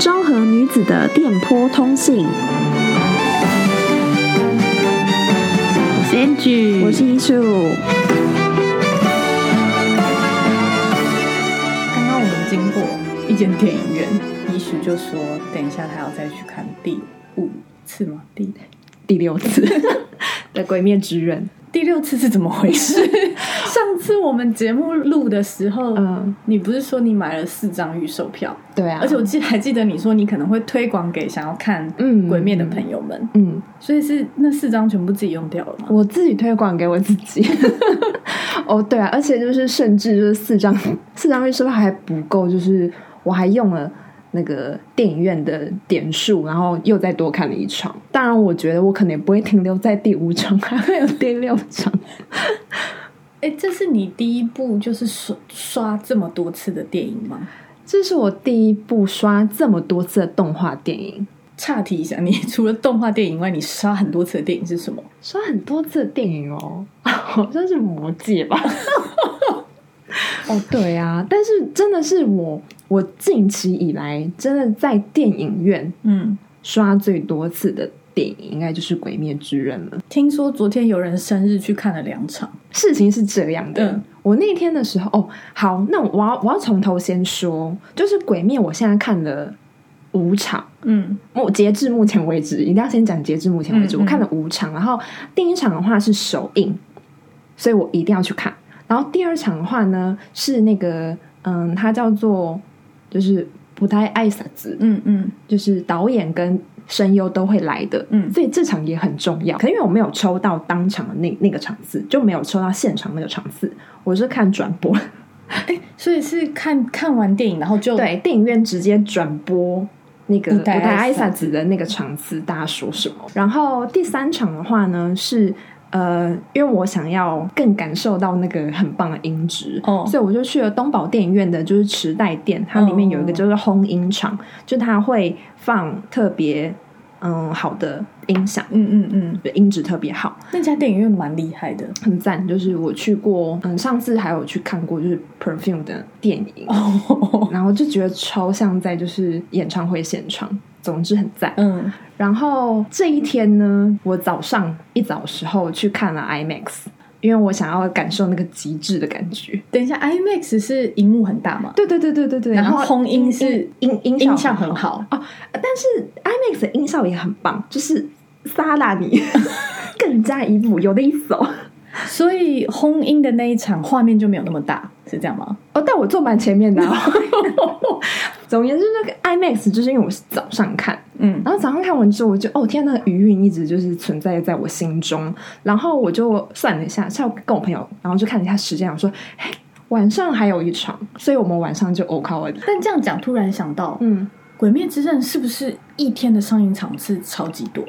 昭和女子的电波通信。我是 Angie，我是艺术。刚刚我们经过一间电影院，艺术就说等一下他要再去看第五次吗？第第六次的《鬼灭之刃》。第六次是怎么回事？上次我们节目录的时候，嗯，你不是说你买了四张预售票？对啊，而且我记还记得你说你可能会推广给想要看《嗯鬼灭》的朋友们，嗯，所以是那四张全部自己用掉了吗？我自己推广给我自己。哦，对啊，而且就是甚至就是四张 四张预售票还不够，就是我还用了。那个电影院的点数，然后又再多看了一场。当然，我觉得我可能也不会停留在第五场，还会有第六场。哎，这是你第一部就是刷刷这么多次的电影吗？这是我第一部刷这么多次的动画电影。岔题一下，你 除了动画电影外，你刷很多次的电影是什么？刷很多次的电影哦，好像是《魔戒》吧。哦，对啊，但是真的是我，我近期以来真的在电影院，嗯，刷最多次的电影应该就是《鬼灭之刃》了。听说昨天有人生日去看了两场，事情是这样的。嗯，我那天的时候，哦，好，那我要我要从头先说，就是《鬼灭》，我现在看了五场，嗯，目截至目前为止，一定要先讲截至目前为止，嗯嗯，我看了五场，然后第一场的话是首映，所以我一定要去看。然后第二场的话呢，是那个嗯，它叫做就是不太爱傻子，嗯嗯，就是导演跟声优都会来的，嗯，所以这场也很重要。可因为我没有抽到当场的那那个场次，就没有抽到现场那个场次，我是看转播，哎，所以是看看完电影，然后就对电影院直接转播那个舞台挨拶的那个场次，大家说什么？然后第三场的话呢是。呃，因为我想要更感受到那个很棒的音质，oh. 所以我就去了东宝电影院的，就是池袋店，它里面有一个就是烘音场，oh. 就它会放特别嗯好的音响，嗯嗯嗯，音质特别好。那家电影院蛮厉害的，很赞。就是我去过，嗯，上次还有去看过就是 Perfume 的电影，oh. 然后就觉得超像在就是演唱会现场。总之很赞，嗯，然后这一天呢，我早上一早时候去看了 IMAX，因为我想要感受那个极致的感觉。等一下，IMAX 是荧幕很大吗？对对对对对对。然后轰音是音音音效很好哦，但是 IMAX 的音效也很棒，就是萨拉你更加一步，有的一手。所以轰音的那一场画面就没有那么大，是这样吗？哦，但我坐蛮前面的啊。总而言之，那个 IMAX 就是因为我是早上看，嗯，然后早上看完之后，我就哦天，那个余韵一直就是存在在我心中。然后我就算了一下，下午跟我朋友，然后就看了一下时间，我说，哎，晚上还有一场，所以我们晚上就 OK 了。但这样讲，突然想到，嗯，《鬼灭之刃》是不是一天的上映场次超级多？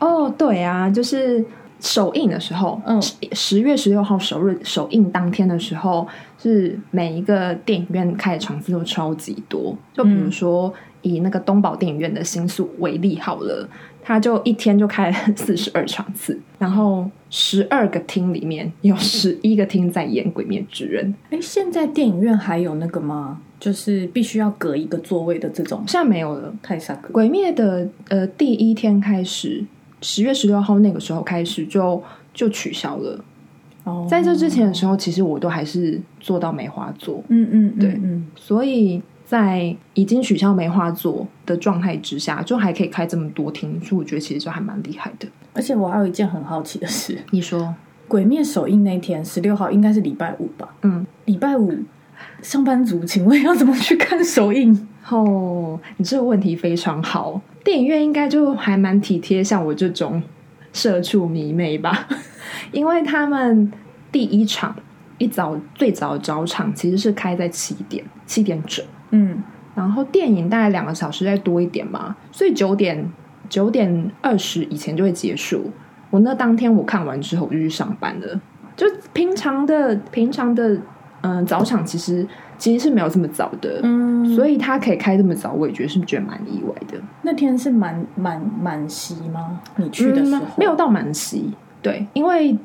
哦，对啊，就是。首映的时候，嗯，十月十六号首日首映当天的时候，是每一个电影院开的场次都超级多。就比如说，嗯、以那个东宝电影院的新宿为例好了，它就一天就开了 四十二场次，然后十二个厅里面有十一个厅在演《鬼灭之刃》。哎，现在电影院还有那个吗？就是必须要隔一个座位的这种？现在没有了，太傻。鬼灭的呃第一天开始。十月十六号那个时候开始就就取消了。哦，在这之前的时候，其实我都还是做到梅花座。嗯嗯，对，嗯。所以在已经取消梅花座的状态之下，就还可以开这么多厅，所以我觉得其实就还蛮厉害的。而且我还有一件很好奇的事，你说《鬼灭》首映那天十六号应该是礼拜五吧？嗯，礼拜五上班族，请问要怎么去看首映？哦，你这个问题非常好。电影院应该就还蛮体贴像我这种社畜迷妹吧，因为他们第一场一早最早早场其实是开在七点七点整，嗯，然后电影大概两个小时再多一点嘛，所以九点九点二十以前就会结束。我那当天我看完之后我就去上班了，就平常的平常的嗯、呃、早场其实。其实是没有这么早的，嗯，所以他可以开这么早，我也觉得是觉得蛮意外的。那天是满满满席吗？你去的时候、嗯、没有到满席，对，因为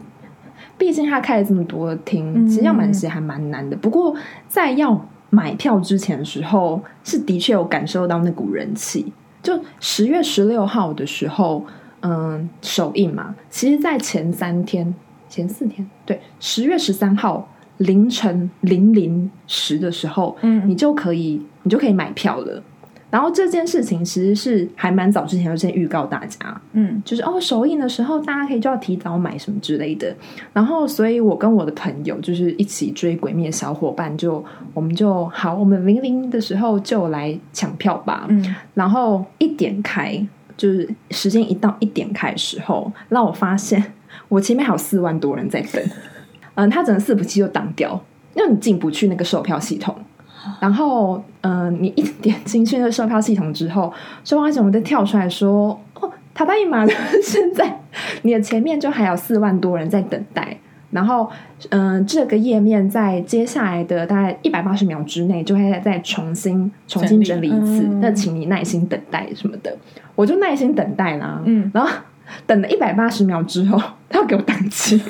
毕竟他开了这么多的厅，其实要买其实还蛮难的。嗯、不过在要买票之前的时候，是的确有感受到那股人气。就十月十六号的时候，嗯，首映嘛，其实，在前三天、前四天，对，十月十三号凌晨零零时的时候，嗯，你就可以，你就可以买票了。然后这件事情其实是还蛮早之前就先预告大家，嗯，就是哦，首映的时候大家可以就要提早买什么之类的。然后，所以我跟我的朋友就是一起追《鬼灭》的小伙伴就，就我们就好，我们零零的时候就来抢票吧。嗯，然后一点开，就是时间一到一点开的时候，让我发现我前面还有四万多人在等。嗯，他整个伺服器就挡掉，因为你进不去那个售票系统。然后，嗯、呃，你一点进去那个售票系统之后，售票系统就跳出来说：“哦，他答应吗？现在你的前面就还有四万多人在等待。然后，嗯、呃，这个页面在接下来的大概一百八十秒之内就会再重新重新整理一次。嗯、那请你耐心等待什么的，我就耐心等待啦。嗯，然后等了一百八十秒之后，他要给我宕机。”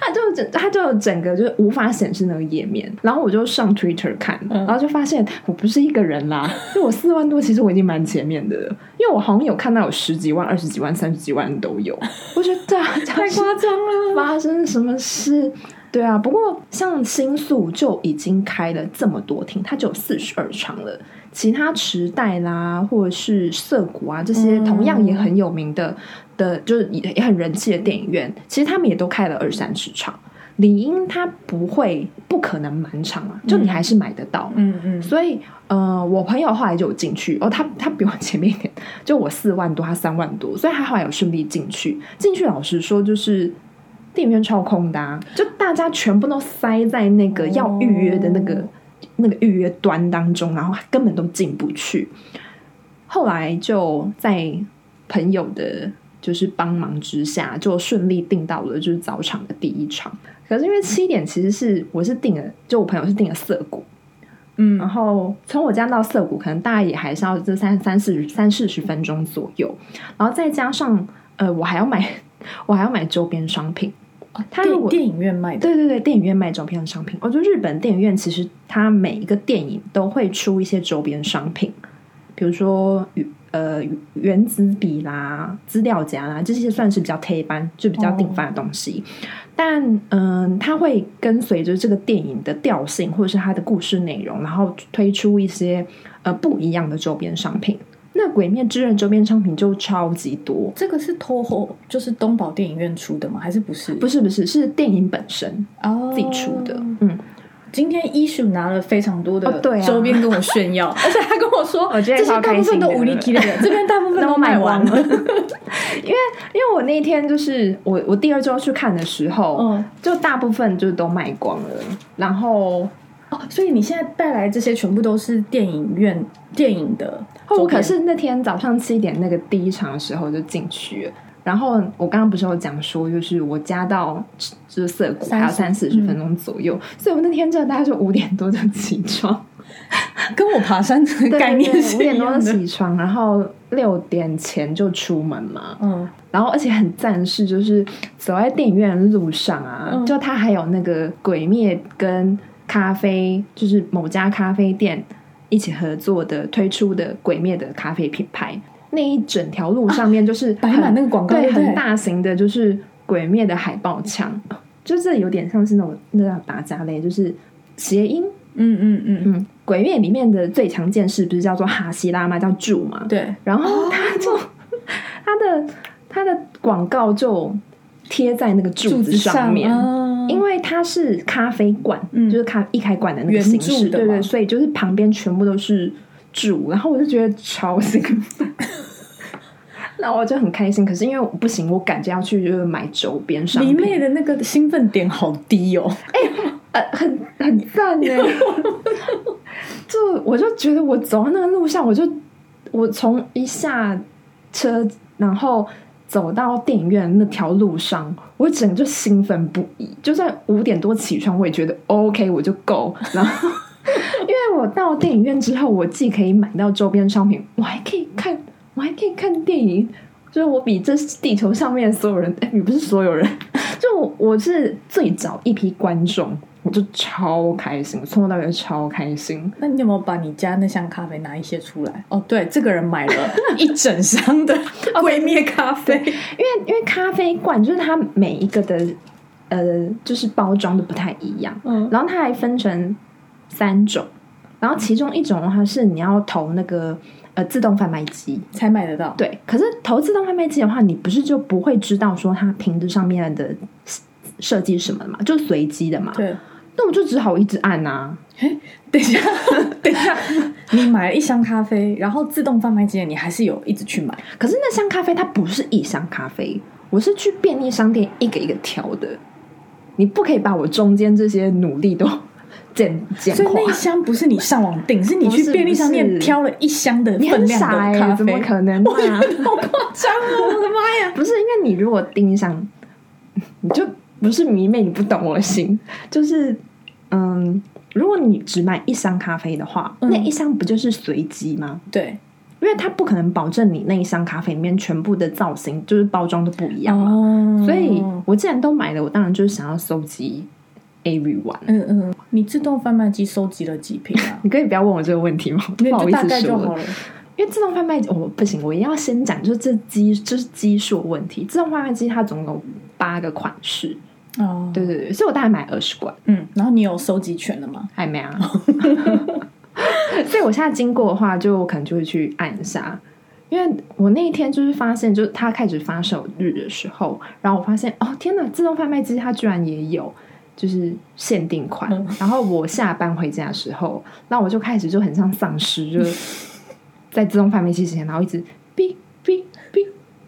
他就整，他就整个就是无法显示那个页面，然后我就上 Twitter 看，然后就发现我不是一个人啦，就我四万多，其实我已经蛮前面的。了，因为我好像有看到有十几万、二十几万、三十几万都有，我觉得 太夸张了，发生什么事？对啊，不过像新宿就已经开了这么多厅，它就有四十二场了。其他池袋啦，或者是涩谷啊，这些同样也很有名的、嗯、的，就是也也很人气的电影院，其实他们也都开了二三十场。理应他不会不可能满场啊，就你还是买得到。嗯嗯。所以呃，我朋友后来就有进去哦，他他比我前面一点，就我四万多，他三万多，所以他后来有顺利进去。进去老实说，就是电影院超空的、啊，就大家全部都塞在那个要预约的那个。哦那个预约端当中，然后根本都进不去。后来就在朋友的，就是帮忙之下，就顺利订到了就是早场的第一场。可是因为七点其实是我是订了，就我朋友是订了涩谷，嗯，然后从我家到涩谷可能大概也还是要这三三四十三四十分钟左右，然后再加上呃，我还要买我还要买周边商品。他如果电影院卖的，对对对，电影院卖周边的商品。我觉得日本电影院其实它每一个电影都会出一些周边商品，比如说呃原子笔啦、资料夹啦，这些算是比较贴班就比较定番的东西。哦、但嗯、呃，它会跟随着这个电影的调性或者是它的故事内容，然后推出一些呃不一样的周边商品。那《鬼灭之刃》周边商品就超级多，这个是 Toho，就是东宝电影院出的吗？还是不是？不是，不是，是电影本身哦自己出的。嗯，今天伊树拿了非常多的周边跟我炫耀，而且他跟我说，这些大部分都无力提的，这边大部分都卖完了。因为因为我那天就是我我第二周去看的时候，就大部分就都卖光了，然后。所以你现在带来这些全部都是电影院电影的。我可是那天早上七点那个第一场的时候就进去了。然后我刚刚不是有讲说，就是我家到就是涩谷还有三四十分钟左右，嗯、所以我那天真的大概就五点多就起床，跟我爬山的概念是。五点多就起床，然后六点前就出门嘛。嗯，然后而且很赞是，就是走在电影院的路上啊，嗯、就它还有那个鬼灭跟。咖啡就是某家咖啡店一起合作的推出的《鬼灭》的咖啡品牌，那一整条路上面就是摆满那个广告，对，很大型的，就是《鬼灭》的海报墙，就是有点像是那种那叫打架类，就是谐音。嗯嗯嗯嗯，《鬼灭》里面的最强剑士不是叫做哈希拉吗？叫柱嘛？对，然后他就 他的他的广告就贴在那个柱子上面。因为它是咖啡馆，嗯、就是咖一开馆的那个形式，对对，所以就是旁边全部都是柱，然后我就觉得超兴奋，那我就很开心。可是因为我不行，我赶着要去就是买周边商品，迷妹的那个兴奋点好低哦，哎、欸，呃，很很赞呢。就我就觉得我走到那个路上，我就我从一下车，然后。走到电影院那条路上，我整个就兴奋不已。就算五点多起床，我也觉得 OK，我就够。然后，因为我到电影院之后，我既可以买到周边商品，我还可以看，我还可以看电影。就是我比这地球上面所有人，哎，也不是所有人，就我我是最早一批观众。我就超开心，从头到尾超开心。那你有没有把你家那箱咖啡拿一些出来？哦，对，这个人买了一整箱的 鬼灭咖啡，因为因为咖啡罐就是它每一个的呃，就是包装都不太一样。嗯，然后它还分成三种，然后其中一种的话是你要投那个呃自动贩卖机才买得到。对，可是投自动贩卖机的话，你不是就不会知道说它瓶子上面的设计什么的嘛？就随机的嘛。对。那我就只好一直按呐、啊。哎，等一下，等一下，你买了一箱咖啡，然后自动贩卖机你还是有一直去买。可是那箱咖啡它不是一箱咖啡，我是去便利商店一个一个挑的。你不可以把我中间这些努力都简简。所以那一箱不是你上网订，是你去便利商店挑了一箱的分量的咖啡。怎么可能、啊？我觉得好夸张哦！我的妈呀！不是因为你如果订一箱，你就。不是迷妹，你不懂我的心。就是，嗯，如果你只买一箱咖啡的话，嗯、那一箱不就是随机吗？对，因为它不可能保证你那一箱咖啡里面全部的造型就是包装都不一样嘛。哦、所以我既然都买了，我当然就是想要收集 everyone。嗯嗯，你自动贩卖机收集了几瓶啊？你可以不要问我这个问题吗？不好意思说了。因为自动贩卖机，我、哦、不行，我一定要先讲，就是这机就是基数问题。自动贩卖机它总共有八个款式。哦，对对对，所以我大概买二十罐。嗯，然后你有收集权了吗？还没啊。所以我现在经过的话，就我可能就会去按一下，因为我那一天就是发现，就是它开始发售日的时候，然后我发现哦天哪，自动贩卖机它居然也有就是限定款。嗯、然后我下班回家的时候，那我就开始就很像丧尸，就是 在自动贩卖机之前，然后一直哔哔哔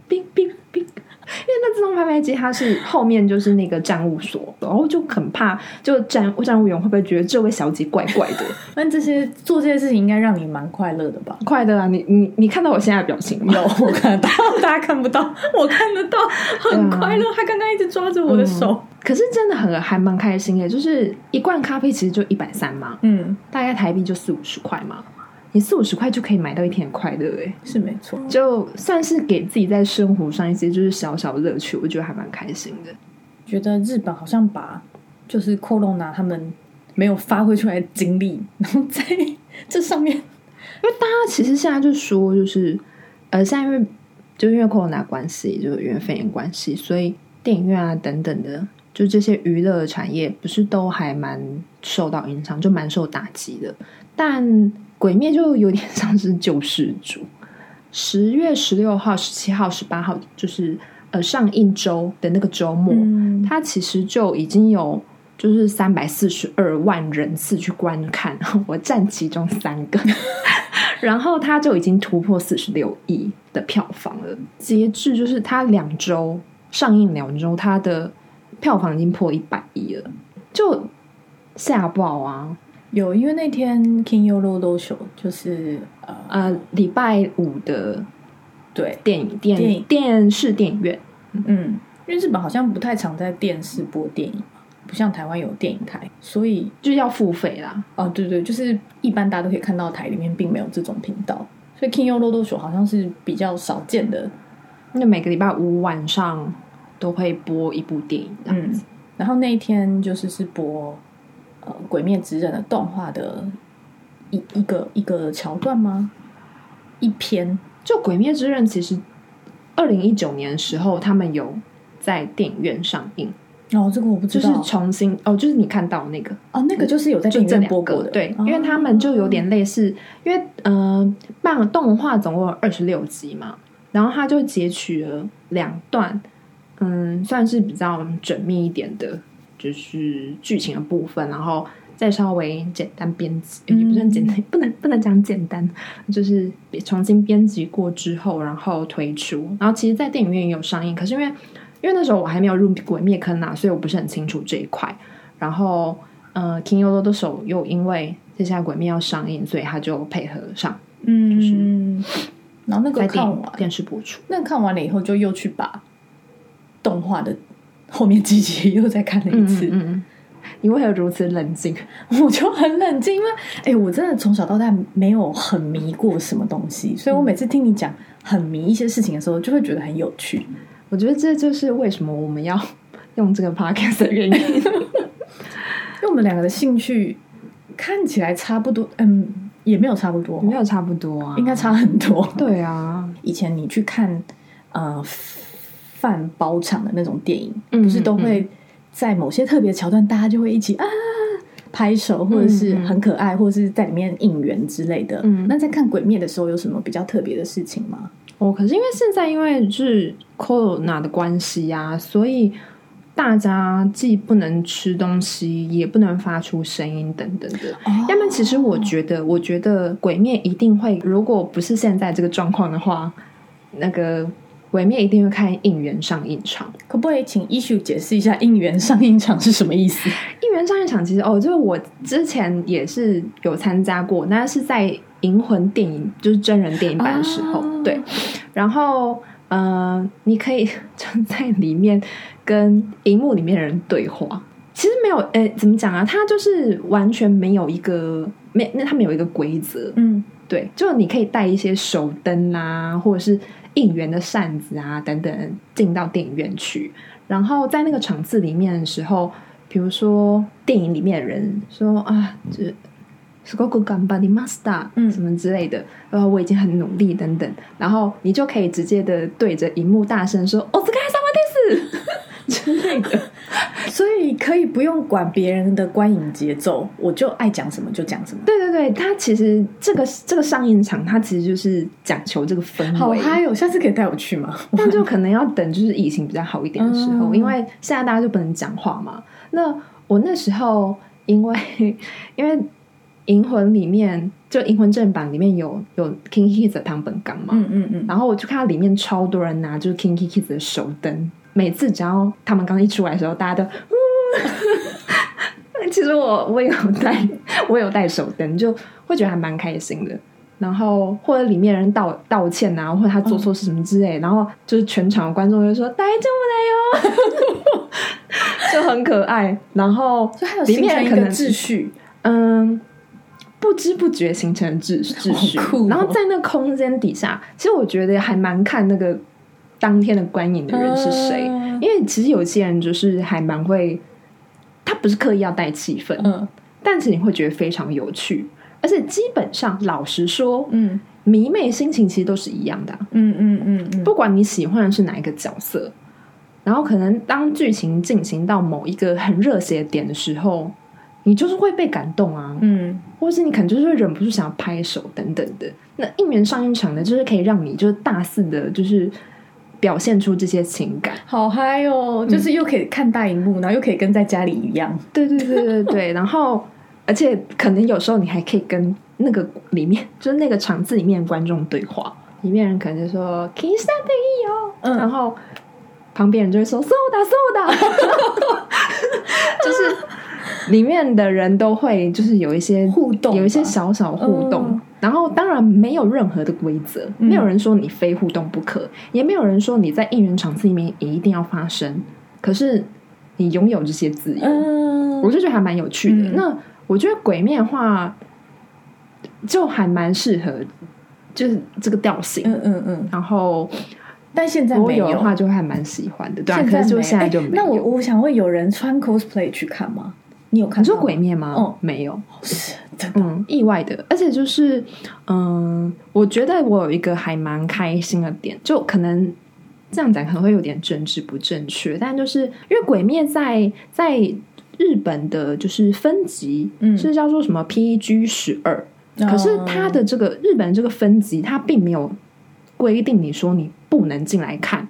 哔哔哔。因为那自动贩卖机它是后面就是那个站务所，然后就很怕，就站站务员会不会觉得这位小姐怪怪的？但这些做这些事情应该让你蛮快乐的吧？快乐啊！你你你看到我现在的表情吗？有，我看得到，大家看不到，我看得到，很快乐。他刚刚一直抓着我的手，嗯、可是真的很还蛮开心的，就是一罐咖啡其实就一百三嘛，嗯，大概台币就四五十块嘛。你四五十块就可以买到一天的快乐，哎，是没错，就算是给自己在生活上一些就是小小的乐趣，我觉得还蛮开心的。觉得日本好像把就是 Corona 他们没有发挥出来的精力，然后在 这上面，因为大家其实现在就说，就是呃，现在因为就因为 Corona 关系，就是因为肺炎关系，所以电影院啊等等的，就这些娱乐产业不是都还蛮受到影响，就蛮受打击的，但。鬼灭就有点 像是救世主。十月十六号、十七号、十八号，就是呃上映周的那个周末，嗯、它其实就已经有就是三百四十二万人次去观看，我占其中三个，然后它就已经突破四十六亿的票房了。截至就是它两周上映两周，它的票房已经破一百亿了，就吓爆啊！有，因为那天 Kinyo Road Show 就是呃呃礼拜五的对电影电影电视电影院，嗯，因为日本好像不太常在电视播电影，不像台湾有电影台，所以就要付费啦。哦，对对，就是一般大家都可以看到台里面并没有这种频道，所以 Kinyo Road Show 好像是比较少见的。那每个礼拜五晚上都会播一部电影，嗯，然后那一天就是是播。呃，《鬼灭之刃》的动画的一一个一个桥段吗？一篇就《鬼灭之刃》，其实二零一九年的时候，他们有在电影院上映。哦，这个我不知道。就是重新哦，就是你看到那个哦，那个就是有在电影院播过的。对，因为他们就有点类似，哦、因为嗯，漫、呃、动画总共有二十六集嘛，然后他就截取了两段，嗯，算是比较缜密一点的。就是剧情的部分，然后再稍微简单编辑，也不算简单，不能不能讲简单，就是重新编辑过之后，然后推出。然后其实，在电影院也有上映，可是因为因为那时候我还没有入鬼灭坑啊，所以我不是很清楚这一块。然后，呃，King Yolo 的手又因为接下来鬼灭要上映，所以他就配合上，嗯，就是然后那个看完电视播出，那看完了以后，就又去把动画的。后面几集又再看了一次，嗯嗯，你为何如此冷静？我就很冷静，因为哎、欸，我真的从小到大没有很迷过什么东西，所以我每次听你讲很迷一些事情的时候，就会觉得很有趣。我觉得这就是为什么我们要用这个 podcast 的原因，因为我们两个的兴趣看起来差不多，嗯，也没有差不多，没有差不多啊，应该差很多。对啊，以前你去看呃饭包场的那种电影，嗯、不是都会在某些特别桥段，大家就会一起啊拍手，或者是很可爱，嗯、或者是在里面应援之类的。嗯，那在看《鬼灭》的时候，有什么比较特别的事情吗？哦，可是因为现在因为是 Corona 的关系啊，所以大家既不能吃东西，也不能发出声音等等的。哦、要么其实我觉得，我觉得《鬼灭》一定会，如果不是现在这个状况的话，那个《鬼灭》一定会看应援上映场。可不可以请 Issue 解释一下应援上映场是什么意思？应援上映场其实哦，就是我之前也是有参加过，那是在。银魂电影就是真人电影版的时候，哦、对，然后呃，你可以 就在里面跟荧幕里面的人对话。其实没有，诶，怎么讲啊？它就是完全没有一个没，那他们有一个规则，嗯，对，就你可以带一些手灯啊，或者是应援的扇子啊等等进到电影院去。然后在那个场次里面的时候，比如说电影里面的人说啊，就。すごく顽张りました，嗯，什么之类的，然后我已经很努力等等，然后你就可以直接的对着荧幕大声说“お疲れ様です”之类的， 所以可以不用管别人的观影节奏，我就爱讲什么就讲什么。对对对，它其实这个这个上映场，它其实就是讲求这个氛围。好嗨哦，下次可以带我去吗？那就可能要等就是疫情比较好一点的时候，嗯、因为现在大家就不能讲话嘛。那我那时候因为 因为。银魂里面，就银魂正版里面有有 KinKi Kids 的堂本刚嘛，嗯嗯嗯，然后我就看到里面超多人拿就是 KinKi Kids 的手灯，每次只要他们刚一出来的时候，大家都，其实我我有带我有带手灯，就会觉得还蛮开心的。然后或者里面人道道歉啊，或者他做错事什么之类，嗯、然后就是全场的观众就说大丈夫来哟，就很可爱。然后里面可能秩序，嗯。不知不觉形成秩秩序，哦、然后在那空间底下，其实我觉得还蛮看那个当天的观影的人是谁，嗯、因为其实有些人就是还蛮会，他不是刻意要带气氛，嗯，但是你会觉得非常有趣，而且基本上老实说，嗯，迷妹心情其实都是一样的、啊。嗯，嗯嗯不管你喜欢的是哪一个角色，然后可能当剧情进行到某一个很热血的点的时候。你就是会被感动啊，嗯，或是你可能就是会忍不住想要拍手等等的。那应援上映场呢，就是可以让你就是大肆的，就是表现出这些情感，好嗨哦！嗯、就是又可以看大荧幕，然后又可以跟在家里一样，对对对对对。然后，而且可能有时候你还可以跟那个里面，就是那个场子里面的观众对话，里面人可能就说 “Kiss that 哦”，嗯，然后旁边人就会说 “so da so da”，就是。里面的人都会就是有一些互动，有一些小小互动，嗯、然后当然没有任何的规则，嗯、没有人说你非互动不可，也没有人说你在应援场次里面也一定要发声。可是你拥有这些自由，嗯、我就觉得还蛮有趣的。嗯、那我觉得鬼面话就还蛮适合，就是这个调性。嗯嗯嗯。然后，但现在没有的话，就还蛮喜欢的。对啊，可是就现在就没有。那我我想问，有人穿 cosplay 去看吗？你有看说鬼灭吗？哦，没有，是真的，嗯，意外的。而且就是，嗯，我觉得我有一个还蛮开心的点，就可能这样讲可能会有点政治不正确，但就是因为鬼灭在在日本的就是分级，嗯，是叫做什么 PG 十二，可是它的这个日本这个分级，它并没有规定你说你不能进来看。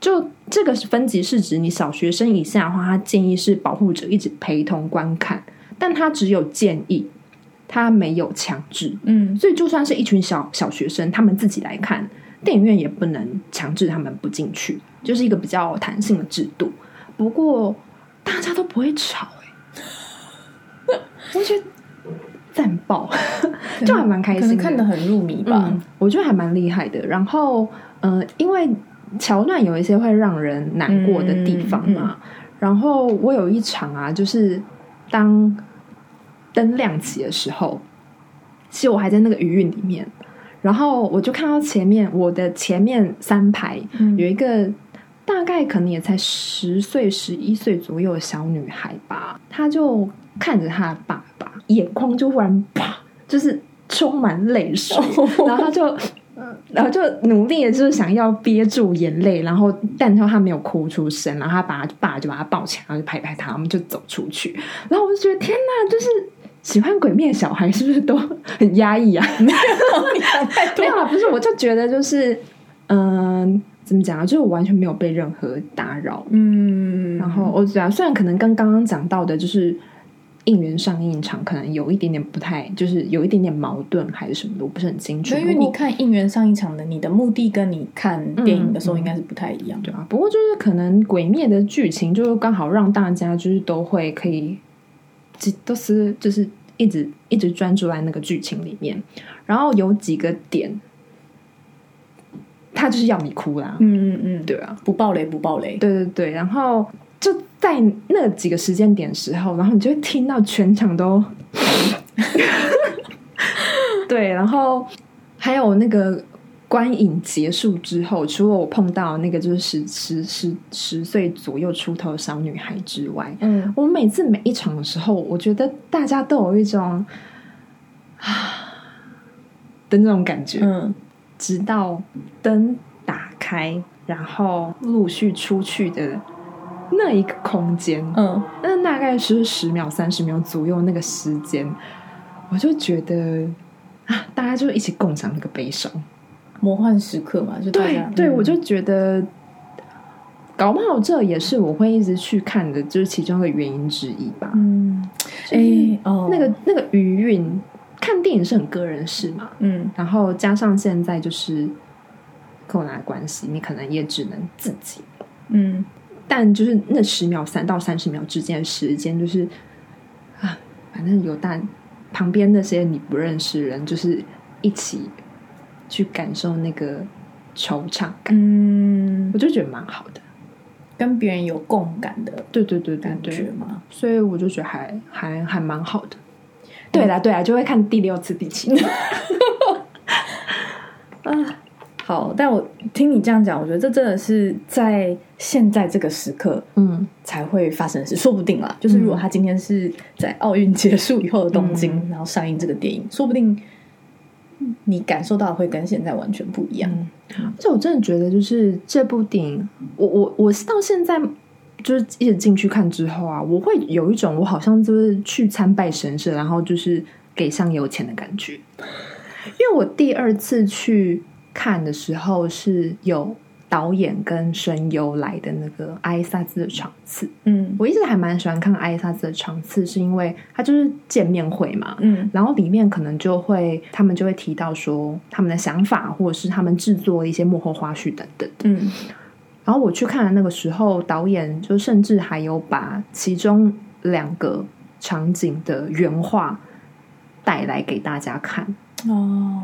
就这个分级是指你小学生以下的话，他建议是保护者一直陪同观看，但他只有建议，他没有强制。嗯，所以就算是一群小小学生，他们自己来看电影院也不能强制他们不进去，就是一个比较弹性的制度。不过大家都不会吵，欸，我觉得赞爆，就还蛮开心，看得很入迷吧？嗯，我觉得还蛮厉害的。然后，嗯，呃，因为。桥段有一些会让人难过的地方嘛，嗯嗯、然后我有一场啊，就是当灯亮起的时候，其实我还在那个余韵里面，然后我就看到前面我的前面三排有一个大概可能也才十岁、十一岁左右的小女孩吧，她就看着她的爸爸，眼眶就忽然啪，就是充满泪水，然后她就，然后就努力的就是想要憋住眼泪，然后但她她没有哭出声，然后他把她爸就把他抱起来，然后就拍拍他，我们就走出去，然后我就觉得天哪，就是喜欢鬼灭小孩是不是都很压抑啊？没有，没有啊，不是，我就觉得就是嗯。呃怎么讲啊？就是我完全没有被任何打扰，嗯。然后我觉得，虽然可能跟刚刚讲到的，就是应援上映场可能有一点点不太，就是有一点点矛盾还是什么的，我不是很清楚。因为你看应援上映场的，你的目的跟你看电影的时候应该是不太一样，对啊。不过就是可能《鬼灭》的剧情，就刚好让大家就是都会可以，都是就是一直一直专注在那个剧情里面，然后有几个点。他就是要你哭啦，嗯嗯嗯，对啊，不爆雷不爆雷，对对对，然后就在那几个时间点时候，然后你就会听到全场都，对，然后还有那个观影结束之后，除了我碰到那个就是十十十十岁左右出头的小女孩之外，嗯，我每次每一场的时候，我觉得大家都有一种啊 的那种感觉，嗯。直到灯打开，然后陆续出去的那一个空间，嗯，那大概是十秒、三十秒左右那个时间，我就觉得啊，大家就一起共享那个悲伤，魔幻时刻嘛，就对对，我就觉得，搞不好这也是我会一直去看的，就是其中的原因之一吧。嗯，哎，哦，那个那个余韵。看电影是很个人事嘛，嗯，然后加上现在就是困难关系，你可能也只能自己，嗯，但就是那十秒三到三十秒之间的时间，就是啊，反正有但旁边那些你不认识的人，就是一起去感受那个惆怅感，嗯，我就觉得蛮好的，跟别人有共感的，对对对感觉嘛，所以我就觉得还还还蛮好的。对啦，对啦，就会看第六次、第七次。啊，好，但我听你这样讲，我觉得这真的是在现在这个时刻，嗯，才会发生的事。说不定啦，就是如果他今天是在奥运结束以后的东京，嗯、然后上映这个电影，说不定你感受到会跟现在完全不一样。而且我真的觉得，就是这部电影，我我我到现在。就是一直进去看之后啊，我会有一种我好像就是去参拜神社，然后就是给香油钱的感觉。因为我第二次去看的时候是有导演跟声优来的那个艾萨兹的场次，嗯，我一直还蛮喜欢看艾萨兹的场次，是因为他就是见面会嘛，嗯，然后里面可能就会他们就会提到说他们的想法，或者是他们制作的一些幕后花絮等等，嗯。然后我去看的那个时候，导演就甚至还有把其中两个场景的原画带来给大家看。哦。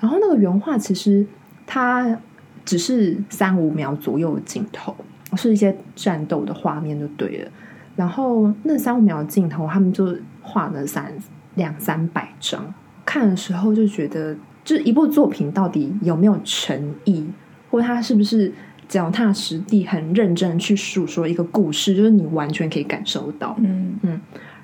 然后那个原画其实它只是三五秒左右的镜头，是一些战斗的画面就对了。然后那三五秒的镜头，他们就画了三两三百张。看的时候就觉得，这一部作品到底有没有诚意，或者它是不是？脚踏实地、很认真去诉说一个故事，就是你完全可以感受到。嗯嗯。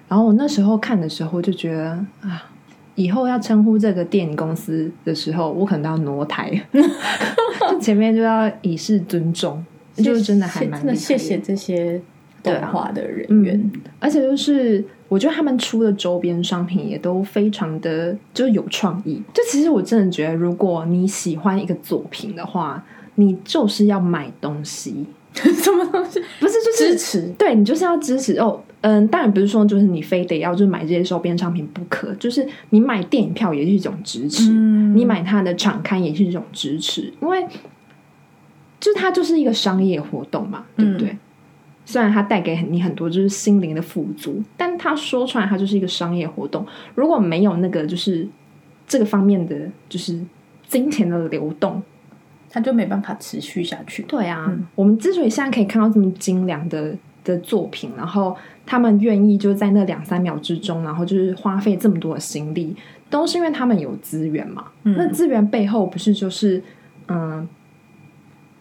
然后我那时候看的时候就觉得啊，以后要称呼这个电影公司的时候，我可能都要挪台，就 前面就要以示尊重。就是真的还蛮真的，谢谢这些动画的人员，嗯。而且就是我觉得他们出的周边商品也都非常的就是有创意。就其实我真的觉得，如果你喜欢一个作品的话。你就是要买东西，什么东西？不是，就是支持。对，你就是要支持哦。嗯，当然不是说就是你非得要就买这些周边商品不可，就是你买电影票也是一种支持，嗯、你买它的场刊也是一种支持，因为就它就是一个商业活动嘛，对不对？嗯、虽然它带给你很多就是心灵的富足，但它说出来它就是一个商业活动。如果没有那个就是这个方面的就是金钱的流动。它就没办法持续下去。对啊，嗯、我们之所以现在可以看到这么精良的的作品，然后他们愿意就在那两三秒之中，然后就是花费这么多的心力，都是因为他们有资源嘛。嗯、那资源背后不是就是嗯，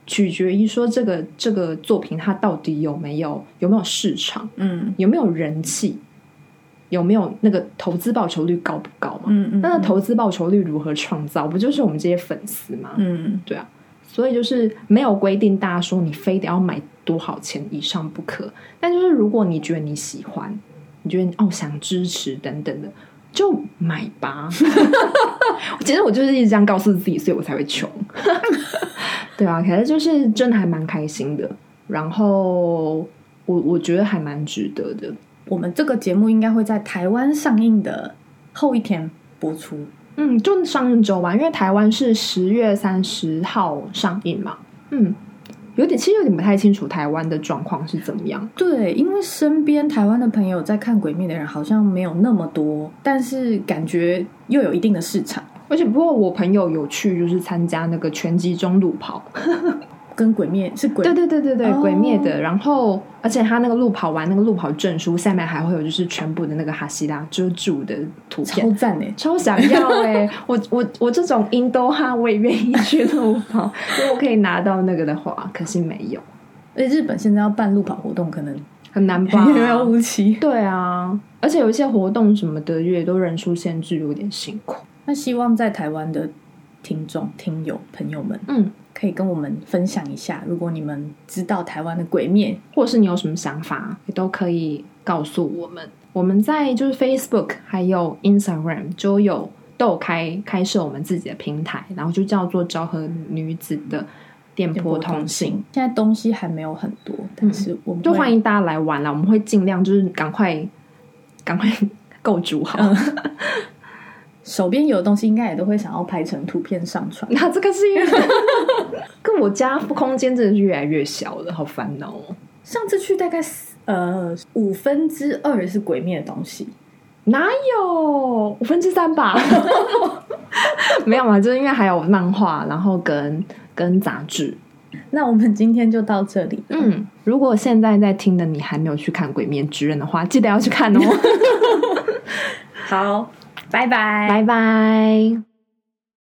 取决于说这个这个作品它到底有没有有没有市场，嗯，有没有人气，有没有那个投资报酬率高不高嘛？嗯嗯，那个投资报酬率如何创造？不就是我们这些粉丝吗？嗯，对啊，所以就是没有规定大家说你非得要买多少钱以上不可，但就是如果你觉得你喜欢，你觉得你哦想支持等等的。就买吧，其实我就是一直这样告诉自己，所以我才会穷。对啊，可是就是真的还蛮开心的。然后我我觉得还蛮值得的。我们这个节目应该会在台湾上映的后一天播出。嗯，就上映周吧，因为台湾是十月三十号上映嘛。嗯。有点，其实有点不太清楚台湾的状况是怎么样。对，因为身边台湾的朋友在看《鬼灭》的人好像没有那么多，但是感觉又有一定的市场。而且，不过我朋友有去，就是参加那个拳击中路跑。跟鬼灭是鬼，对对对对对，哦、鬼灭的。然后，而且他那个路跑完那个路跑证书下面还会有就是全部的那个哈希拉遮住的图片，超赞哎，超想要 哎！我我我这种印度哈我也愿意去路跑，如果可以拿到那个的话，可惜没有。而且日本现在要办路跑活动，可能很难办，遥遥无期。对啊，而且有一些活动什么的也都人数限制，有点辛苦。那希望在台湾的听众、听友、朋友们，嗯。可以跟我们分享一下，如果你们知道台湾的鬼面，或是你有什么想法，也都可以告诉我们。我们在就是 Facebook 还有 Instagram 就有都有开开设我们自己的平台，然后就叫做昭和女子的电波通信。现在东西还没有很多，但是我们、嗯、就欢迎大家来玩了。我们会尽量就是赶快赶快 构筑好。嗯手边有的东西，应该也都会想要拍成图片上传。那这个是因为 跟我家空间真的是越来越小了，好烦恼哦。上次去大概呃五分之二是鬼灭的东西，哪有五分之三吧？没有嘛，就是因为还有漫画，然后跟跟杂志。那我们今天就到这里。嗯，如果现在在听的你还没有去看《鬼灭之刃》的话，记得要去看哦。好。拜拜，拜拜。